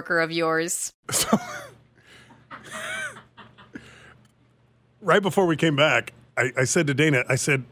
of yours. So, right before we came back, I, I said to Dana, I said,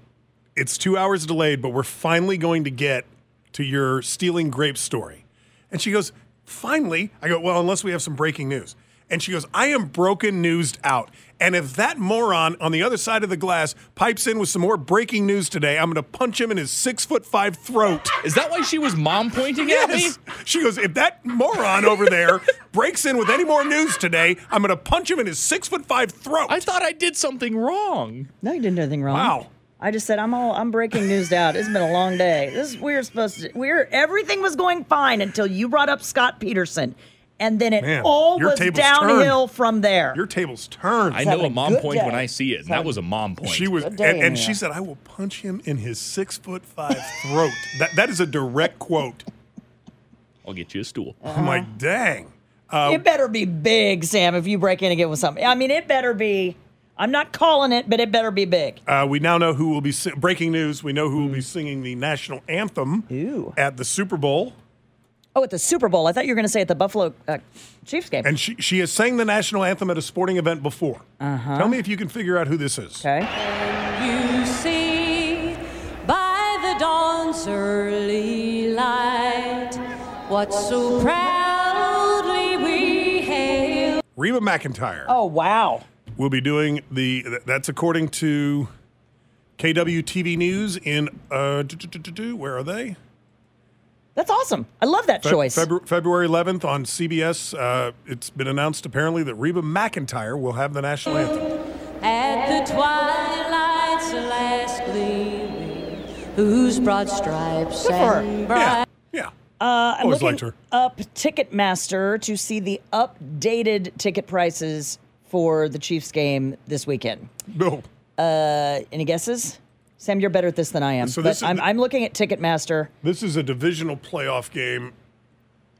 it's two hours delayed, but we're finally going to get to your stealing grapes story. And she goes, finally? I go, well, unless we have some breaking news. And she goes, I am broken newsed out. And if that moron on the other side of the glass pipes in with some more breaking news today, I'm going to punch him in his six foot five throat. Is that why she was mom pointing at me? She goes, if that moron over there breaks in with any more news today, I'm going to punch him in his six foot five throat. I thought I did something wrong. No, you didn't do anything wrong. Wow. I just said I'm all I'm breaking news out. It's been a long day. This is we were supposed to we're everything was going fine until you brought up Scott Peterson. And then it Man, all your was table's downhill from there. Your table's turned. I know a a mom good point when. I see it, and that was a mom point. She was, and, and she said, "I will punch him in his six foot five throat." that that is a direct quote. I'll get you a stool. I'm like, dang. it better be big, Sam, if you break in again with something. I mean, it better be I'm not calling it, but it better be big. Uh, we now know who will be si- breaking news. We know who will be singing the national anthem Ooh. at the Super Bowl, Oh, at the Super Bowl. I thought you were going to say at the Buffalo uh, Chiefs game. and she she has sang the national anthem at a sporting event before. Uh-huh. Tell me if you can figure out who this is. okay. And you see by the dawn's early light what so proudly we hailed. Reba McEntire Oh, wow. We'll be doing the. That's according to KW TV News in uh, where are they? That's awesome. I love that Fe- choice. Febru- February 11th on CBS. Uh, it's been announced apparently that Reba McEntire will have the national anthem. At the twilight's last gleaming, whose broad stripes Good for her. and Yeah, bright yeah. Uh, I'm Always looking liked her. up Ticketmaster to see the updated ticket prices for the Chiefs game this weekend. Bill. Uh, any guesses? Sam, you're better at this than I am. So but this is I'm, the- I'm looking at Ticketmaster. This is a divisional playoff game.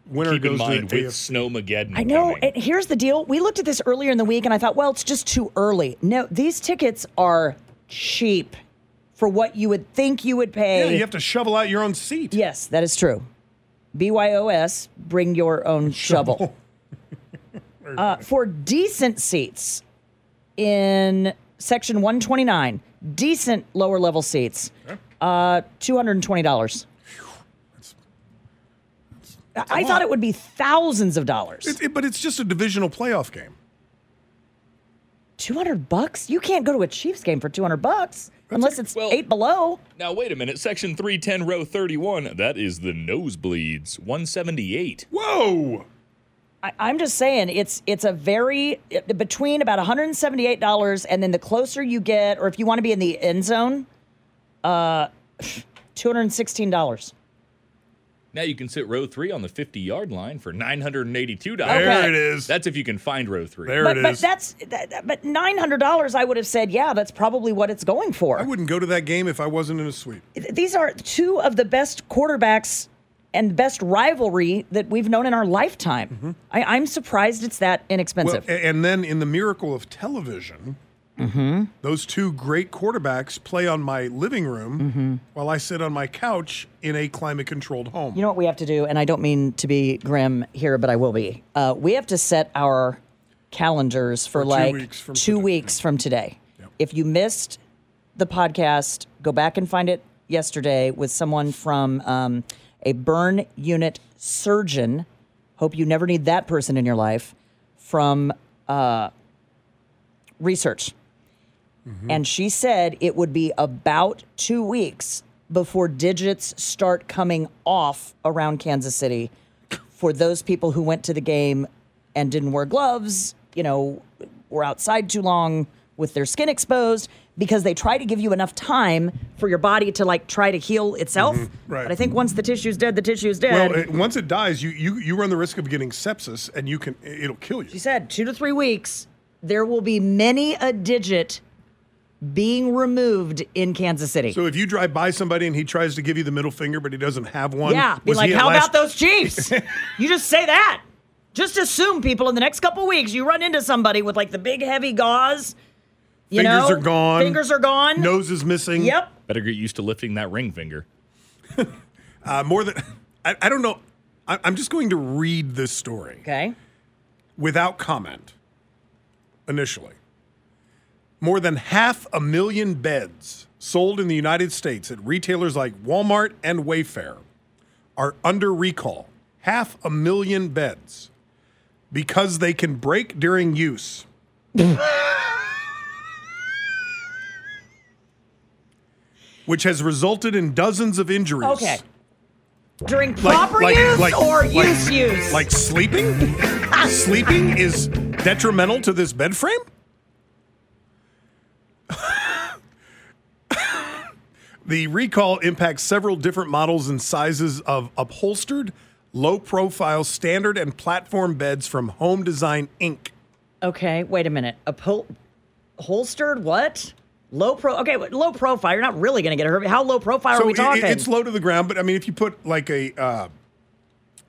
Winner Keep in goes mind to with AFC. Snowmageddon. I know. coming. And here's the deal. We looked at this earlier in the week, and I thought, well, it's just too early. No, these tickets are cheap for what you would think you would pay. Yeah, you have to shovel out your own seat. Yes, that is true. BYOS, bring your own shovel. uh, for decent seats in section 129, decent lower level seats, uh, $220. I I thought it would be thousands of dollars. It- it- but it's just a divisional playoff game. 200 bucks? You can't go to a Chiefs game for 200 bucks unless it's well- eight below. Now wait a minute. Section 310, row 31. That is the nosebleeds. 178. Whoa! I, I'm just saying it's it's a very between about 178 dollars and then the closer you get, or if you want to be in the end zone, uh, 216 dollars. Now you can sit row three on the 50 yard line for $982. There Okay. it is. That's if you can find row three. there But it but is. that's that, that- but 900 dollars. I would have said, yeah, that's probably what it's going for. I wouldn't go to that game if I wasn't in a suite. These are two of the best quarterbacks and best rivalry that we've known in our lifetime. I, I'm surprised it's that Mm-hmm. Well, inexpensive. and then in the miracle of television, those two great quarterbacks play on my living room while I sit on my couch in a climate controlled home. You know what we have to do, and I don't mean to be grim here, but I will be. Uh, we have to set our calendars for, two like weeks from two today. weeks from today. Yep. If you missed the podcast, go back and find it yesterday with someone from um, a burn unit surgeon Hope you never need that person in your life. From uh, research. And she said it would be about two weeks before digits start coming off around Kansas City for those people who went to the game and didn't wear gloves, you know, were outside too long with their skin exposed because they try to give you enough time for your body to like try to heal itself. Mm-hmm. right. But I think once the tissue's dead, the tissue's dead. Well, it, once it dies, you, you you run the risk of getting sepsis, and you can it'll kill you. She said two to three weeks, there will be many a digit being removed in Kansas City. So if you drive by somebody and he tries to give you the middle finger, but he doesn't have one, yeah, be like, how last- about those Chiefs? you just say that. Just assume, people, in the next couple weeks, you run into somebody with like the big heavy gauze. You Fingers know, are gone. Fingers are gone. Nose is missing. Yep. Better get used to lifting that ring finger. Uh, more than I, I don't know. I, I'm just going to read this story Okay. without comment. Initially, more than half a million beds sold in the United States at retailers like Walmart and Wayfair are under recall. Half a million beds because they can break during use. Which has resulted in dozens of injuries. Okay. During proper use or use use? Like sleeping? sleeping is detrimental to this bed frame? the recall impacts several different models and sizes of upholstered, low profile, standard, and platform beds from Home Design Inc. Okay, wait a minute. Upholstered what? Low pro. Okay, but low profile. You're not really going to get hurt. How low profile are we it- it- talking? it's low to the ground, but I mean, if you put like a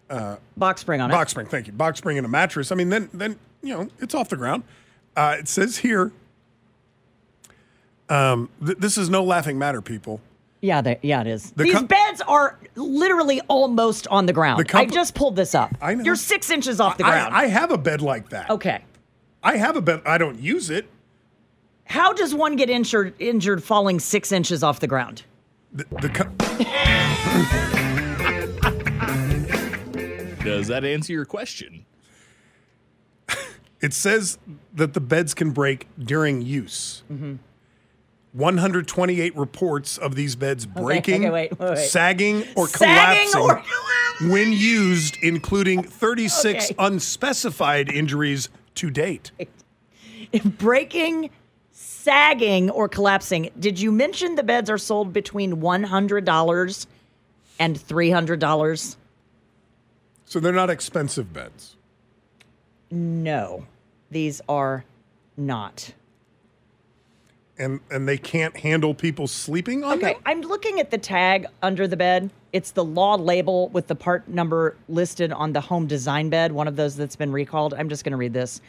uh, box spring on it. box spring, thank you, box spring in a mattress, I mean, then then you know it's off the ground. Uh, it says here, um, th- this is no laughing matter, people. Yeah, they, yeah, it is. The These com- beds are literally almost on the ground. The comp- I just pulled this up. I know. You're six inches off the I- ground. I, have a bed like that. okay. I have a bed. I don't use it. How does one get injured injured falling six inches off the ground? The, the co- Does that answer your question? it says that the beds can break during use. Mm-hmm. 128 reports of these beds breaking, okay, wait, wait, wait. sagging, or Sagging collapsing or- when used, including 36 Okay. unspecified injuries to date. Breaking, sagging, or collapsing. Did you mention the beds are sold between one hundred dollars and three hundred dollars? So they're not expensive beds. No, these are not. And and they can't handle people sleeping on Okay, them? I'm looking at the tag under the bed. It's the law label with the part number listed on the home design bed, one of those that's been recalled. I'm just going to read this.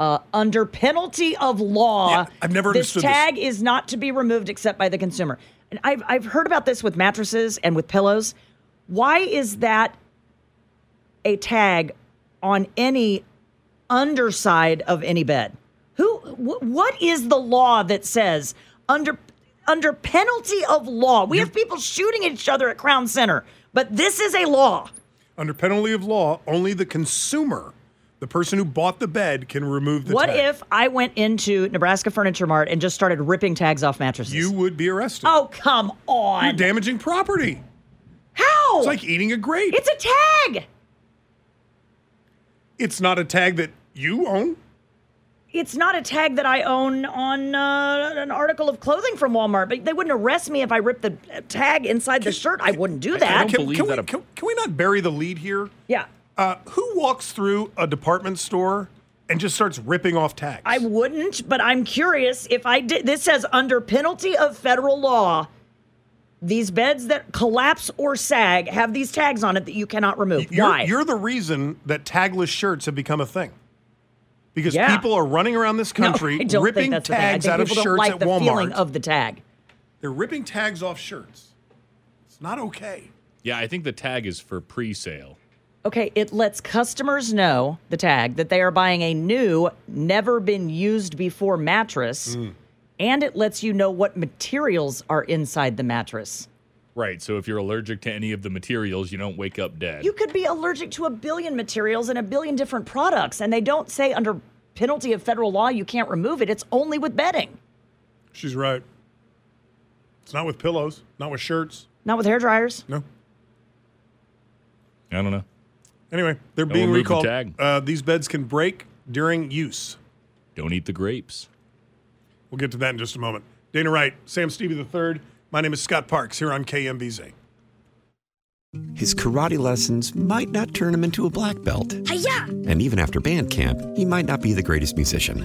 Uh, under penalty of law, Yeah, I've never this understood this. tag is not to be removed except by the consumer. And I've, I've heard about this with mattresses and with pillows. Why is that a tag on any underside of any bed? Who? Wh- what is the law that says under under penalty of law? We have people shooting each other at Crown Center, but this is a law. Under penalty of law, only the consumer, the person who bought the bed, can remove the what tag. if I went into Nebraska Furniture Mart and just started ripping tags off mattresses? you would be arrested? Oh come on! You're damaging property. How? It's like eating a grape. it's a tag. It's not a tag that you own. It's not a tag that I own on uh, an article of clothing from Walmart, but they wouldn't arrest me if I ripped the tag inside the shirt. I wouldn't do that. I that. don't believe can, that we, a- can, can we not bury the lead here? yeah. Uh, who walks through a department store and just starts ripping off tags? I wouldn't, but I'm curious if I did. This says under penalty of federal law, these beds that collapse or sag have these tags on it that you cannot remove. you're, Why? You're the reason that tagless shirts have become a thing. Because Yeah. people are running around this country I don't ripping think that's the thing. I tags out of shirts don't like at the feeling Walmart. of the tag. They're ripping tags off shirts. It's not okay. Yeah, I think the tag is for pre-sale. Okay, it lets customers know the tag that they are buying a new, never been used before mattress, Mm. and it lets you know what materials are inside the mattress. Right. So if you're allergic to any of the materials, you don't wake up dead. You could be allergic to a billion materials and a billion different products, and they don't say under penalty of federal law you can't remove it. It's only with bedding, She's right. It's not with pillows, not with shirts. not with hair dryers. No. I don't know. Anyway, they're No being one moved the recalled. tag. Uh, these beds can break during use. Don't eat the grapes. We'll get to that in just a moment. Dana Wright, Sam Stevie III. My name is Scott Parks here on KMBZ. His karate lessons might not turn him into a black belt. And even after band camp, he might not be the greatest musician.